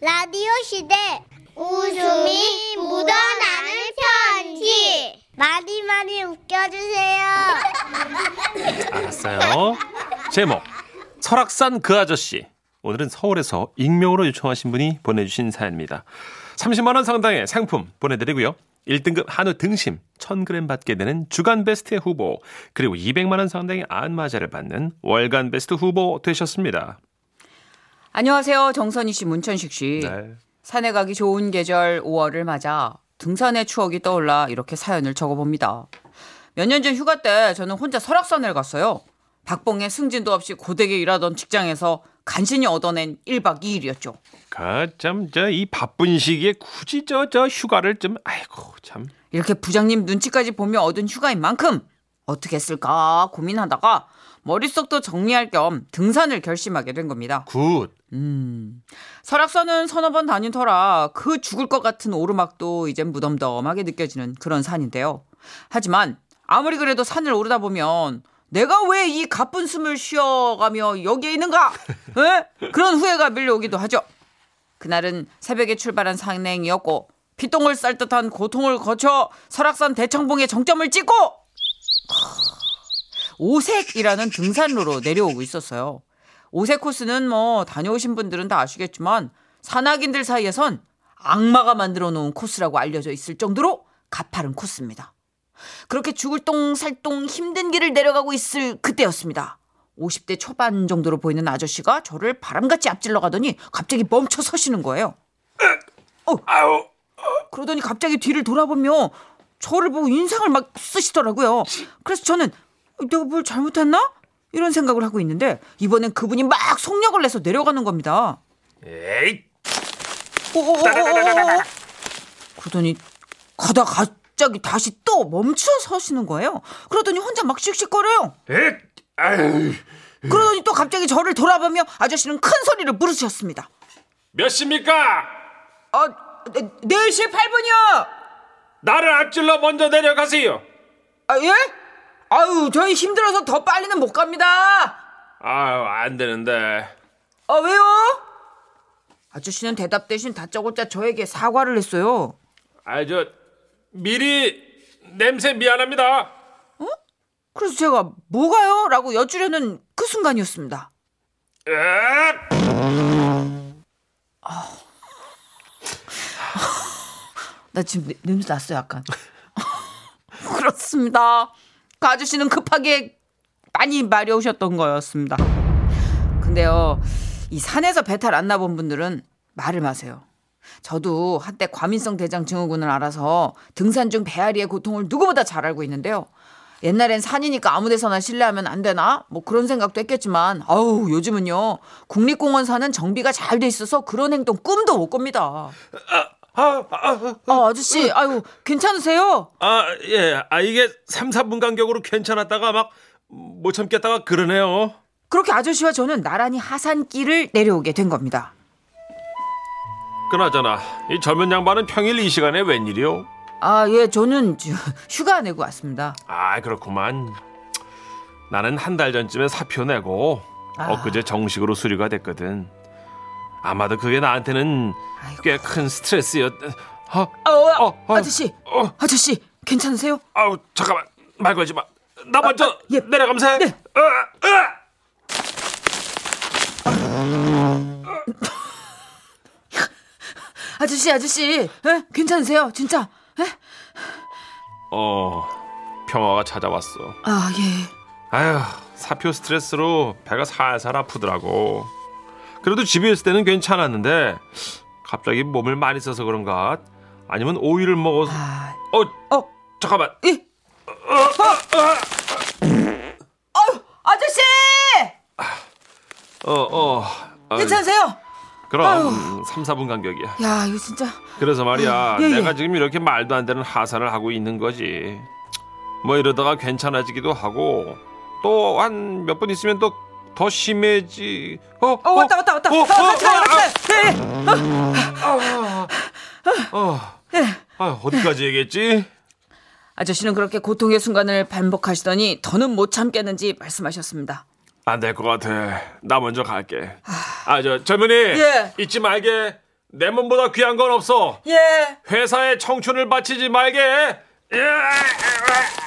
라디오 시대 웃음이 묻어나는 편지 많이 많이 웃겨주세요. 알았어요. 제목 설악산 그 아저씨. 오늘은 서울에서 익명으로 요청하신 분이 보내주신 사연입니다. 30만 원 상당의 상품 보내드리고요. 1등급 한우 등심 1000g 받게 되는 주간 베스트 후보 그리고 200만 원 상당의 안마자를 받는 월간 베스트 후보 되셨습니다. 안녕하세요. 정선희 씨, 문천식 씨. 네. 산에 가기 좋은 계절 5월을 맞아 등산의 추억이 떠올라 이렇게 사연을 적어봅니다. 몇 년 전 휴가 때 저는 혼자 설악산을 갔어요. 박봉의 승진도 없이 고되게 일하던 직장에서 간신히 얻어낸 1박 2일이었죠. 그참 저 이 바쁜 시기에 굳이 저저 휴가를 좀 아이고 참 이렇게 부장님 눈치까지 보며 얻은 휴가인 만큼 어떻게 했을까 고민하다가 머릿속도 정리할 겸 등산을 결심하게 된 겁니다. Good. 음. 설악산은 서너 번 다닌 터라 그 죽을 것 같은 오르막도 이젠 무덤덤하게 느껴지는 그런 산인데요. 하지만 아무리 그래도 산을 오르다 보면 내가 왜 이 가쁜 숨을 쉬어가며 여기에 있는가? 에? 그런 후회가 밀려오기도 하죠. 그날은 새벽에 출발한 산행이었고 피똥을 쌀 듯한 고통을 거쳐 설악산 대청봉의 정점을 찍고 오색이라는 등산로로 내려오고 있었어요. 오색 코스는 뭐 다녀오신 분들은 다 아시겠지만 산악인들 사이에선 악마가 만들어 놓은 코스라고 알려져 있을 정도로 가파른 코스입니다. 그렇게 죽을 똥 살똥 힘든 길을 내려가고 있을 그때였습니다. 50대 초반 정도로 보이는 아저씨가 저를 바람같이 앞질러 가더니 갑자기 멈춰 서시는 거예요. 어, 아우 그러더니 갑자기 뒤를 돌아보며 저를 보고 인상을 막 쓰시더라고요. 그래서 저는 어, 내가 뭘 잘못했나? 이런 생각을 하고 있는데 이번엔 그분이 막 속력을 내서 내려가는 겁니다. 에이 오오오오오. 그러더니 가다 갑자기 다시 또 멈춰 서시는 거예요. 그러더니 혼자 막 씩씩거려요. 그러더니 또 갑자기 저를 돌아보며 아저씨는 큰 소리를 부르셨습니다. 몇 시입니까? 어, 네, 4시 8분이요. 나를 앞질러 먼저 내려가세요. 아, 예? 아유, 저희 힘들어서 더 빨리는 못 갑니다. 아유 안 되는데. 아, 왜요? 아저씨는 대답 대신 다짜고짜 저에게 사과를 했어요. 아 저 미리 냄새 미안합니다. 그래서 제가 뭐가요? 라고 여쭈려는 그 순간이었습니다. 으악! 나 지금 내- 냄새 났어, 약간. 그렇습니다. 그 아저씨는 급하게 많이 마려우셨던 거였습니다. 근데요, 이 산에서 배탈 안 나본 분들은 말을 마세요. 저도 한때 과민성 대장 증후군을 알아서 등산 중 배앓이의 고통을 누구보다 잘 알고 있는데요. 옛날엔 산이니까 아무 데서나 실내하면 안 되나? 뭐 그런 생각도 했겠지만, 아우, 요즘은요, 국립공원 산은 정비가 잘 돼 있어서 그런 행동 꿈도 못 꿉니다. 아, 아, 아, 아저씨, 아유, 괜찮으세요? 아, 예. 아, 이게 3, 4분 간격으로 괜찮았다가 막 못 참겠다가 그러네요. 그렇게 아저씨와 저는 나란히 하산길을 내려오게 된 겁니다. 그나저나, 이 젊은 양반은 평일 이 시간에 웬일이요? 아, 예, 저는 저, 휴가 내고 왔습니다. 아, 그렇구만. 나는 한 달 전쯤에 사표 내고 아. 엊그제 정식으로 수료가 됐거든. 아마도 그게 나한테는. 꽤 큰 스트레스였. 어, 아, 어, 어, 어. 아저씨, 어. 아저씨, 괜찮으세요? 아우 잠깐만 말 걸지 마. 나 먼저 아, 예. 내려가면서 해. 네. 어, 어. 아저씨, 아저씨, 에? 괜찮으세요? 진짜? 에? 어, 평화가 찾아왔어. 아, 예. 아휴, 사표 스트레스로 배가 살살 아프더라고. 그래도 집에 있을 때는 괜찮았는데 갑자기 몸을 많이 써서 그런가? 아니면 오이를 먹어서 아, 어, 어, 잠깐만. 예. 아유, 아저씨! 어, 어. 어, 괜찮으세요? 그럼 3, 4분 간격이야. 야, 이거 진짜. 그래서 말이야, 예, 예. 내가 지금 이렇게 말도 안 되는 하산을 하고 있는 거지. 뭐 이러다가 괜찮아지기도 하고 또 한 몇 분 있으면 또 더 심해지. 어, 어, 왔다, 왔다, 왔다. 어, 어, 어, 가요, 어, 같이 가요. 예, 어, 예. 아, 어디까지 얘기했지? 아저씨는 그렇게 고통의 순간을 반복하시더니 더는 못 참겠는지 말씀하셨습니다. 안 될 것 같아. 나 먼저 갈게. 아, 저 젊은이 예. 잊지 말게. 내 몸보다 귀한 건 없어. 예, 회사에 청춘을 바치지 말게. 예.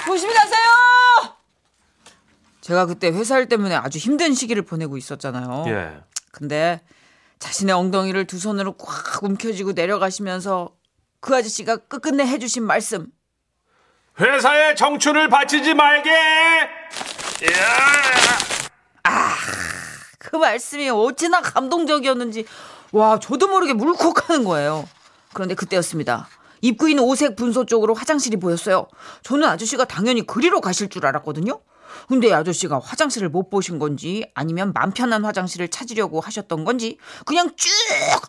조심히 가세요. 제가 그때 회사 일 때문에 아주 힘든 시기를 보내고 있었잖아요. 예. 근데 자신의 엉덩이를 두 손으로 꽉 움켜쥐고 내려가시면서 그 아저씨가 끝끝내 해주신 말씀. 회사에 청춘을 바치지 말게. 예. 그 말씀이 어찌나 감동적이었는지 와 저도 모르게 물컥하는 거예요. 그런데 그때였습니다. 입구인 오색 분소 쪽으로 화장실이 보였어요. 저는 아저씨가 당연히 그리로 가실 줄 알았거든요. 근데 아저씨가 화장실을 못 보신 건지 아니면 맘 편한 화장실을 찾으려고 하셨던 건지 그냥 쭉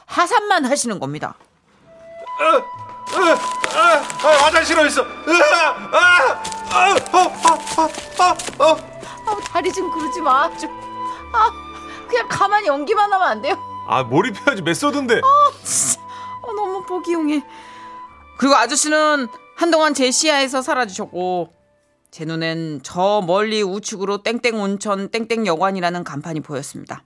하산만 하시는 겁니다. 아, 화장실 어디 있어? 아, 아, 아, 아, 아, 아. 아, 다리 좀 그러지 마. 좀. 아, 그냥 가만히 연기만 하면 안 돼요? 아 몰입해야지 메소드인데. 어, 너무 보기 용해. 그리고 아저씨는 한동안 제 시야에서 사라지셨고 제 눈엔 저 멀리 우측으로 땡땡 온천 땡땡 여관이라는 간판이 보였습니다.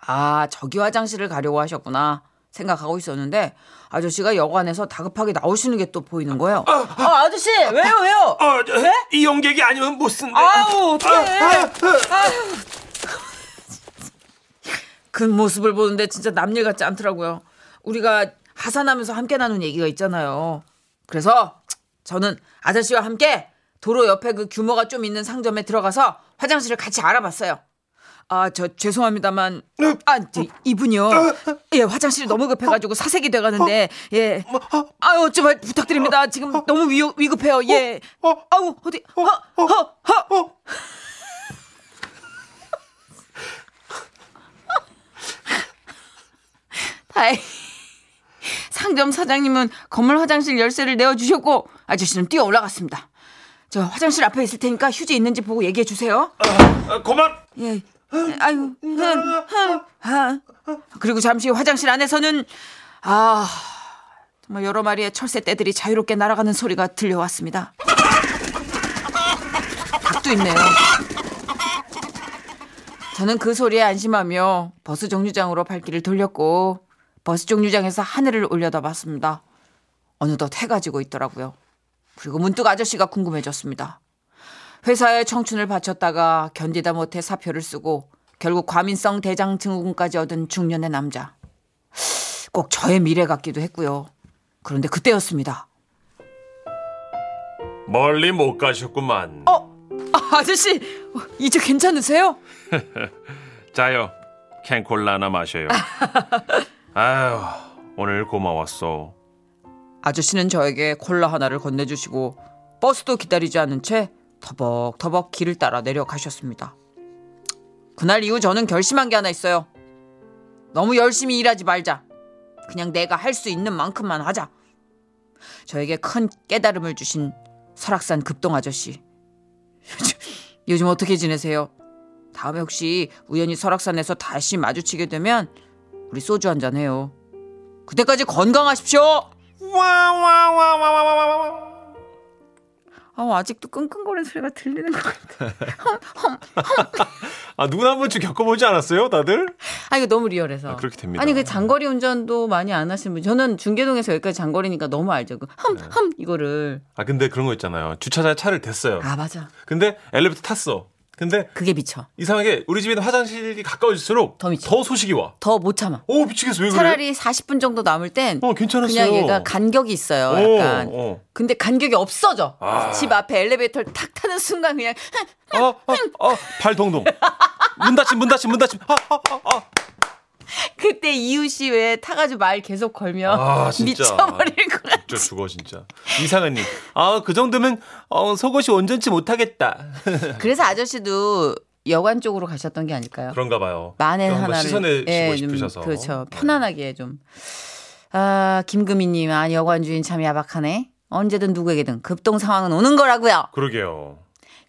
아 저기 화장실을 가려고 하셨구나 생각하고 있었는데 아저씨가 여관에서 다급하게 나오시는 게 또 보이는 거예요. 아 아저씨 왜요 왜요? 어, 저, 이용객이 아니면 못 쓴대. 아우 어떡해. 그 모습을 보는데 진짜 남일 같지 않더라고요. 우리가 하산하면서 함께 나눈 얘기가 있잖아요. 그래서 저는 아저씨와 함께 도로 옆에 그 규모가 좀 있는 상점에 들어가서 화장실을 같이 알아봤어요. 아, 저 죄송합니다만 아, 저, 이분이요. 예, 화장실이 너무 급해 가지고 사색이 돼 가는데 예. 아유, 좀 부탁드립니다. 지금 너무 위, 위급해요. 예. 아우 어디? 허, 허, 허. 다행. 상점 사장님은 건물 화장실 열쇠를 내어 주셨고 아저씨는 뛰어 올라갔습니다. 저 화장실 앞에 있을 테니까 휴지 있는지 보고 얘기해 주세요. 아, 그만. 예. 아유, 흠, 흠, 아. 그리고 잠시 화장실 안에서는 아 정말 여러 마리의 철새 떼들이 자유롭게 날아가는 소리가 들려왔습니다. 닭도 있네요. 저는 그 소리에 안심하며 버스 정류장으로 발길을 돌렸고 버스 정류장에서 하늘을 올려다봤습니다. 어느덧 해가 지고 있더라고요. 그리고 문득 아저씨가 궁금해졌습니다. 회사에 청춘을 바쳤다가 견디다 못해 사표를 쓰고 결국 과민성 대장 증후군까지 얻은 중년의 남자. 꼭 저의 미래 같기도 했고요. 그런데 그때였습니다. 멀리 못 가셨구만. 어, 아, 아저씨 이제 괜찮으세요? 자요. 캔콜라 하나 마셔요. 아유, 오늘 고마웠어. 아저씨는 저에게 콜라 하나를 건네주시고 버스도 기다리지 않은 채 터벅터벅 길을 따라 내려가셨습니다. 그날 이후 저는 결심한 게 하나 있어요. 너무 열심히 일하지 말자. 그냥 내가 할 수 있는 만큼만 하자. 저에게 큰 깨달음을 주신 설악산 급동 아저씨. 요즘, 어떻게 지내세요? 다음에 혹시 우연히 설악산에서 다시 마주치게 되면 우리 소주 한잔 해요. 그때까지 건강하십시오. 와와와와와와. 아, 아직도 끙끙거리는 소리가 들리는 것 같아. 아 누구나 한 번쯤 겪어보지 않았어요, 다들? 아, 이거 너무 리얼해서. 아, 그렇게 됩니다. 아니, 그 장거리 운전도 많이 안 하시는 분. 저는 중계동에서 여기까지 장거리니까 너무 알죠. 그 흠, 흠, 이거를. 아 근데 그런 거 있잖아요. 주차장에 차를 댔어요. 아, 맞아. 근데 엘리베이터 탔어. 근데 그게 미쳐. 이상하게 우리 집에 있는 화장실이 가까워질수록 더 미쳐. 더 소식이 와. 더 못 참아. 오 미치겠어 왜 그래? 차라리 40분 정도 남을 땐 어 괜찮았어요. 그냥 얘가 간격이 있어요. 어, 약간. 어. 근데 간격이 없어져. 아. 집 앞에 엘리베이터를 탁 타는 순간 그냥 어, 어, 어, 발 동동. 문 닫힘, 문 닫힘, 문 닫힘. 아, 아, 아, 아. 그때 이웃이 왜 타가지고 말 계속 걸면 아. 미쳐버릴 것 같아. 저 죽어 진짜. 이상한님. 아, 그 정도면 어, 속옷이 온전치 못하겠다. 그래서 아저씨도 여관 쪽으로 가셨던 게 아닐까요? 그런가 봐요. 만에 하나를 시선에 예, 쉬고 좀 싶으셔서. 그렇죠. 편안하게 좀. 아 김금희님 아 여관 주인 참 야박하네. 언제든 누구에게든 급동 상황은 오는 거라고요. 그러게요.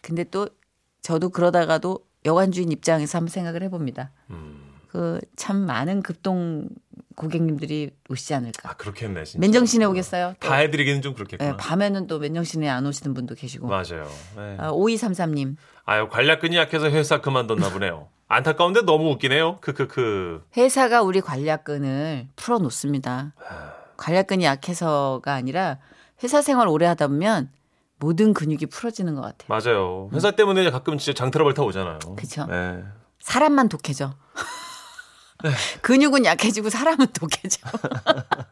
근데 또 저도 그러다가도 여관 주인 입장에서 한번 생각을 해봅니다. 음. 그 참 많은 급동 고객님들이 오시지 않을까. 아, 그렇겠네, 진짜. 맨정신에 오겠어요. 또. 다 해드리기는 좀 그렇겠구나. 예, 밤에는 또 맨정신에 안 오시는 분도 계시고. 맞아요. 네. 아, 5233님. 아유, 관략근이 약해서 회사 그만뒀나 보네요. 안타까운데 너무 웃기네요. 크크크. 회사가 우리 관략근을 풀어놓습니다. 관략근이 약해서가 아니라 회사 생활 오래 하다 보면 모든 근육이 풀어지는 것 같아요. 맞아요. 회사 때문에 가끔 진짜 장트러블 타 오잖아요. 그쵸. 네. 사람만 독해져. 근육은 약해지고 사람은 독해져.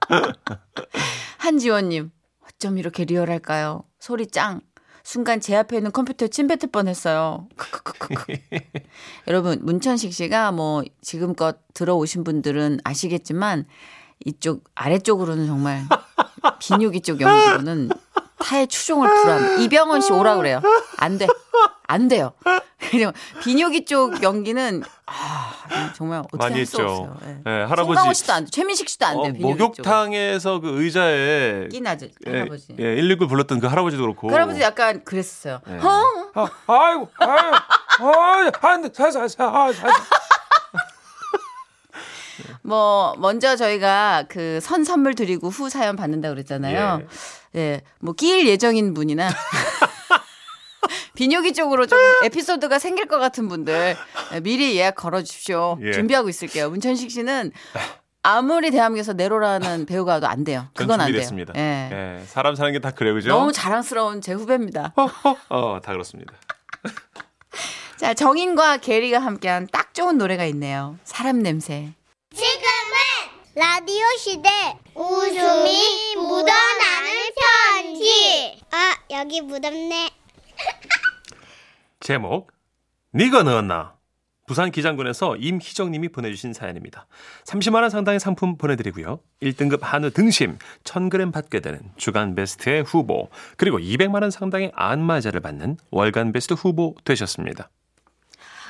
한지원님, 어쩜 이렇게 리얼할까요? 소리 짱. 순간 제 앞에 있는 컴퓨터에 침 뱉을 뻔했어요. 여러분 문천식 씨가 뭐 지금껏 들어오신 분들은 아시겠지만 이쪽 아래쪽으로는 정말 비뇨기 쪽 연기로는 타의 추종을 불허합니다. 이병헌 씨 오라 그래요. 안 돼. 안 돼요. 그냥 비뇨기 쪽 연기는 아 정말 어떻게 많이 할수 했죠. 없어요. 예. 네, 송강호 할아버지 씨도 안 돼. 최민식 씨도 안 어, 돼요. 비뇨기 쪽은. 목욕탕에서 그 의자에 끼나죠 예, 할아버지. 예, 119 불렀던 그 할아버지도 그렇고. 그 할아버지 약간 그랬었어요. 예. 어? 아, 아이고, 아이고, 아이고, 아, 사, 사. 뭐 먼저 저희가 그 선 선물 드리고 후 사연 받는다 그랬잖아요. 예. 뭐 끼일 예정인 분이나 비뇨기 쪽으로 좀 에피소드가 생길 것 같은 분들 예, 미리 예약 걸어 주십시오. 예. 준비하고 있을게요. 문천식 씨는 아무리 대한민국에서 네로라는 배우가 와도 안 돼요. 전 그건 안 돼요. 준비됐습니다. 예. 예, 사람 사는 게 다 그래요, 그죠? 너무 자랑스러운 제 후배입니다. 어, 다 그렇습니다. 자, 정인과 게리가 함께한 딱 좋은 노래가 있네요. 사람 냄새. 지금은 라디오 시대 웃음이 묻어나는 편지. 아, 여기 묻었네. 제목 니가 넣었나 부산 기장군에서 임희정 님이 보내주신 사연입니다. 30만 원 상당의 상품 보내드리고요. 1등급 한우 등심 1000g 받게 되는 주간 베스트의 후보 그리고 200만 원 상당의 안마자를 받는 월간 베스트 후보 되셨습니다.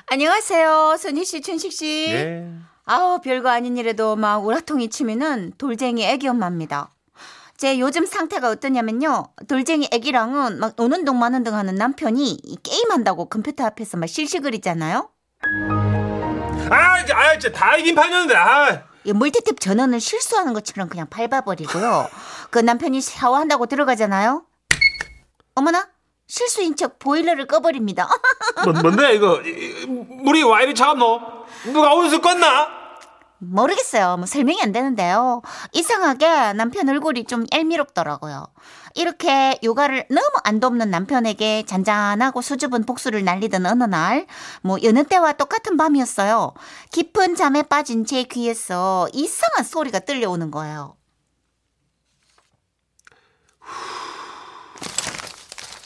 안녕하세요. 선희 씨, 춘식 씨. 예. 아우 별거 아닌 일에도 막 우라통이 치면은 돌쟁이 애기 엄마입니다. 제 요즘 상태가 어떠냐면요. 돌쟁이 애기랑은 막 노는 동 마는 동 하는 남편이 이 게임한다고 컴퓨터 앞에서 막 실시거리잖아요. 아, 이제, 아, 이제 다 이긴 판이었는데, 아. 이 물티탭 전원을 실수하는 것처럼 그냥 밟아버리고요. 그 남편이 샤워한다고 들어가잖아요. 어머나 실수인 척 보일러를 꺼버립니다. 뭐, 뭔데, 이거? 물이 와 이리 차갑노? 누가 어디서 껐나? 모르겠어요. 뭐 설명이 안 되는데요. 이상하게 남편 얼굴이 좀 얄미롭더라고요. 이렇게 육아를 너무 안 돕는 남편에게 잔잔하고 수줍은 복수를 날리던 어느 날, 뭐 여느 때와 똑같은 밤이었어요. 깊은 잠에 빠진 제 귀에서 이상한 소리가 들려오는 거예요.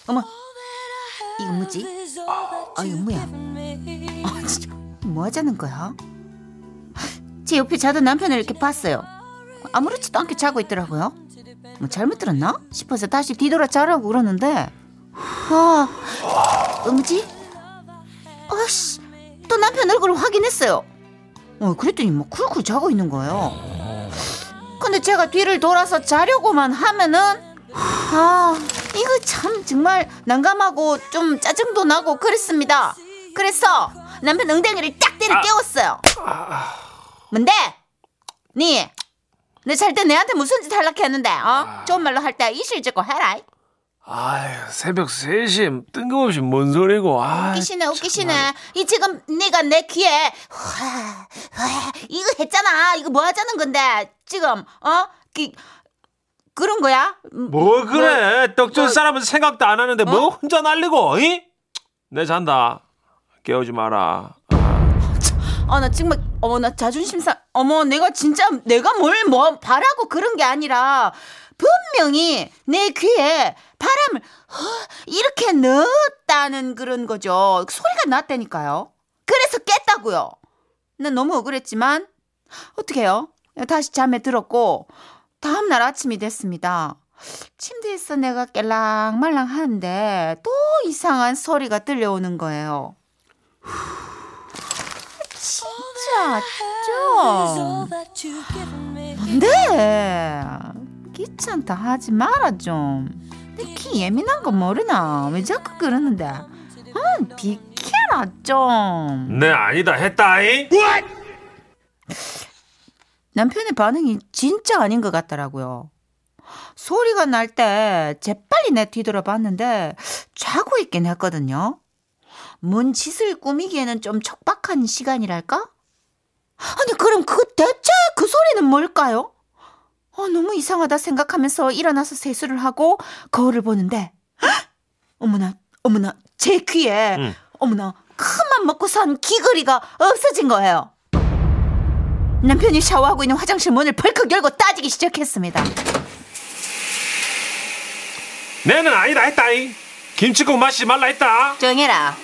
어머, 이거 뭐지? 아, 이거 뭐야? 아, 진짜 뭐 하자는 거야? 제 옆에 자던 남편을 이렇게 봤어요. 아무렇지도 않게 자고 있더라고요. 뭐 잘못 들었나 싶어서 다시 뒤돌아 자라고 그러는데 아, 어, 뭐지? 아씨, 또 남편 얼굴을 확인했어요. 어, 그랬더니 뭐 쿨쿨 자고 있는 거예요. 근데 제가 뒤를 돌아서 자려고만 하면은 아, 이거 참 정말 난감하고 좀 짜증도 나고 그랬습니다. 그래서 남편 엉덩이를 딱 때려 깨웠어요. 뭔데? 니? 내잘때 내한테 무슨 짓 하려고 했는데 어? 좋은 말로 할 때 이실 짓고 해라 아유, 새벽 3시 뜬금없이 뭔 소리고, 아. 웃기시네 웃기시네 이 지금 네가 내 귀에 와, 와, 이거 했잖아 이거 뭐 하자는 건데 지금 어? 그, 그런 거야? 음, 뭐 그래 떡줄 사람은 생각도 안 하는데 뭐 혼자 날리고 이? 내 잔다 깨우지 마라 아, 나 정말, 어머, 나 자존심 상, 어머, 내가 진짜, 내가 뭘 뭐 바라고 그런 게 아니라, 분명히 내 귀에 바람을, 허, 이렇게 넣었다는 그런 거죠. 소리가 났다니까요. 그래서 깼다고요. 난 너무 억울했지만, 어떡해요? 다시 잠에 들었고, 다음날 아침이 됐습니다. 침대에서 내가 깰랑말랑 하는데, 또 이상한 소리가 들려오는 거예요. 진짜 좀 뭔데? 귀찮다 하지 마라 좀내귀 예민한 거 모르나? 왜 자꾸 그러는데? 아 비켜라 좀. 네 아니다 했다이 남편의 반응이 진짜 아닌 것 같더라고요. 소리가 날 때 재빨리 내 뒤돌아 봤는데 자고 있긴 했거든요. 뭔 짓을 꾸미기에는 좀 촉박한 시간이랄까? 아니 그럼 그 대체 그 소리는 뭘까요? 어, 너무 이상하다 생각하면서 일어나서 세수를 하고 거울을 보는데 헉! 어머나 어머나 제 귀에 응. 어머나 큰맘 먹고 산 귀걸이가 없어진 거예요. 남편이 샤워하고 있는 화장실 문을 벌컥 열고 따지기 시작했습니다. 내는 아니다 했다이. 김치국 마시지 말라 했다. 정해라.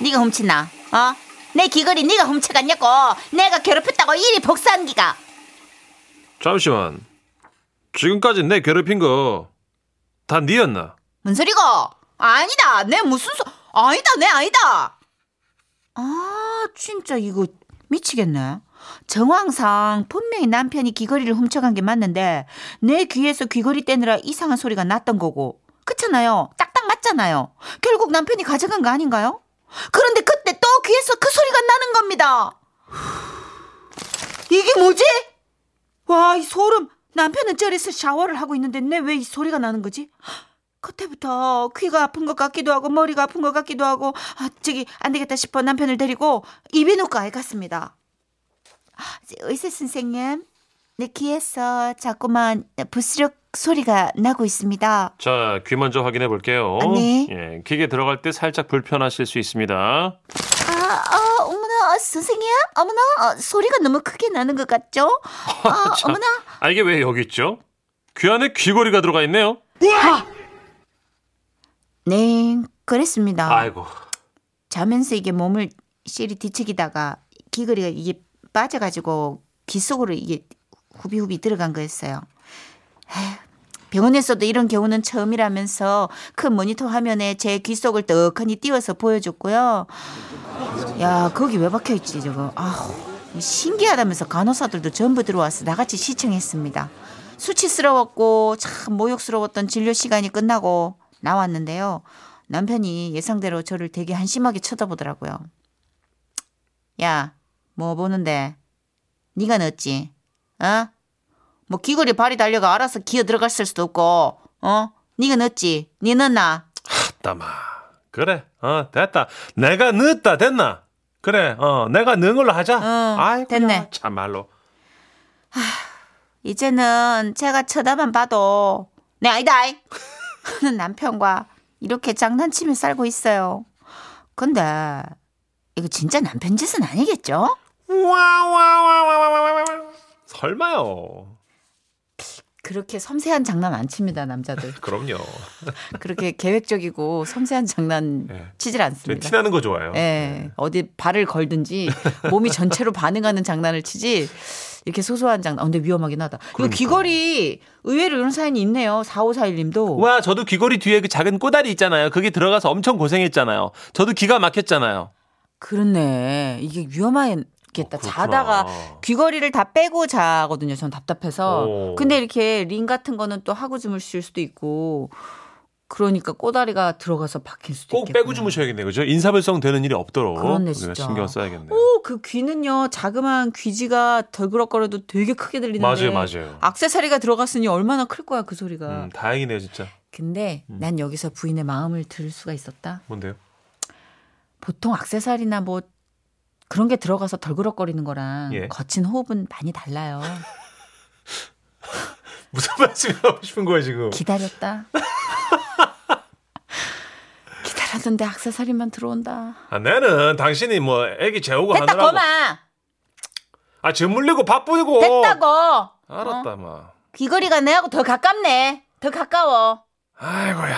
네가 훔친나? 어? 내 귀걸이 네가 훔쳐갔냐고. 내가 괴롭혔다고 이리 복수한 기가. 잠시만. 지금까지 내 괴롭힌 거 다 니였나? 뭔 소리고? 아니다. 내 무슨 소? 아니다. 내 아니다. 아 진짜 이거 미치겠네. 정황상 분명히 남편이 귀걸이를 훔쳐간 게 맞는데 내 귀에서 귀걸이 떼느라 이상한 소리가 났던 거고 그렇잖아요. 딱딱 맞잖아요. 결국 남편이 가져간 거 아닌가요? 그런데 그때 또 귀에서 그 소리가 나는 겁니다. 이게 뭐지? 와, 이 소름. 남편은 저리서 샤워를 하고 있는데 내 왜 이 소리가 나는 거지? 그때부터 귀가 아픈 것 같기도 하고 머리가 아픈 것 같기도 하고 아, 저기 안 되겠다 싶어 남편을 데리고 이비인후과에 갔습니다. 아, 의사 선생님, 내 귀에서 자꾸만 부스럭 소리가 나고 있습니다. 자, 귀 먼저 확인해 볼게요. 아, 네. 예, 기계 들어갈 때 살짝 불편하실 수 있습니다. 아, 아, 어머나, 선생님, 어머나, 어, 소리가 너무 크게 나는 것 같죠? 아, 참. 어머나. 아, 이게 왜 여기 있죠? 귀 안에 귀걸이가 들어가 있네요. 네, 그랬습니다. 아이고. 자면서 이게 몸을 시리 뒤척이다가 귀걸이가 이게 빠져가지고 귀 속으로 이게 후비후비 들어간 거였어요. 병원에서도 이런 경우는 처음이라면서 큰 모니터 화면에 제귀 속을 떡하니 띄워서 보여줬고요. 야, 거기 왜 박혀 있지, 저거. 아우, 신기하다면서 간호사들도 전부 들어와서 나같이 시청했습니다. 수치스러웠고 참 모욕스러웠던 진료 시간이 끝나고 나왔는데요. 남편이 예상대로 저를 되게 한심하게 쳐다보더라고요. 야, 뭐 보는데? 네가 넣었지? 어? 뭐 귀걸이 발이 달려가 알아서 기어 들어갔을 수도 없고, 어? 네가 넣었지? 네 넣었나? 따마. 그래. 어, 됐다. 내가 늦다 됐나? 그래. 어, 내가 넣은 걸로 하자. 어, 아이고. 됐네. 참말로. 이제는 제가 쳐다만 봐도 네 아니다 하는 남편과 이렇게 장난치며 살고 있어요. 근데 이거 진짜 남편 짓은 아니겠죠? 와와와와와와와. 설마요. 그렇게 섬세한 장난 안 칩니다 남자들. 그럼요. 그렇게 계획적이고 섬세한 장난 예. 치질 저 않습니다. 티나는 거 좋아요. 예, 어디 발을 걸든지 몸이 전체로 반응하는 장난을 치지 이렇게 소소한 장난. 어, 근데 위험하긴 하다. 이거 그러니까. 귀걸이 의외로 이런 사연이 있네요. 4541님도. 와, 저도 귀걸이 뒤에 그 작은 꼬다리 있잖아요. 그게 들어가서 엄청 고생했잖아요. 저도 기가 막혔잖아요. 그렇네. 이게 위험 하겠다. 어. 자다가 귀걸이를 다 빼고 자거든요. 전 답답해서. 오. 근데 이렇게 링 같은 거는 또 하고 주무실 수도 있고. 그러니까 꼬다리가 들어가서 박힐 수도 꼭 있겠구나. 빼고 주무셔야겠네요. 그죠? 인사불성 되는 일이 없도록. 그렇네, 진짜. 신경 써야겠네요. 오, 그 귀는요. 자그마한 귀지가 덜그럭거려도 되게 크게 들리는데. 맞아요, 맞아요. 악세사리가 들어갔으니 얼마나 클 거야, 그 소리가. 음, 다행이네요, 진짜. 근데 난 여기서 부인의 마음을 들을 수가 있었다. 뭔데요? 보통 악세사리나 뭐 그런 게 들어가서 덜그럭거리는 거랑 예. 거친 호흡은 많이 달라요. 무슨 말씀이 하고 싶은 거예요, 지금? 기다렸다. 기다렸는데 악세사리만 들어온다. 아, 내는 당신이 뭐 애기 재우고 됐다 하느라고. 거마. 아, 젖 물리고 바쁘고. 됐다고. 알았다, 어? 마. 귀걸이가 내하고 더 가깝네. 더 가까워. 아이고야.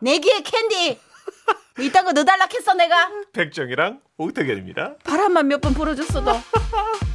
내 귀에 캔디. 뭐 이딴 거 넣어달라 했어 내가. 백정이랑 옥태견입니다. 바람만 몇 번 불어줬어도.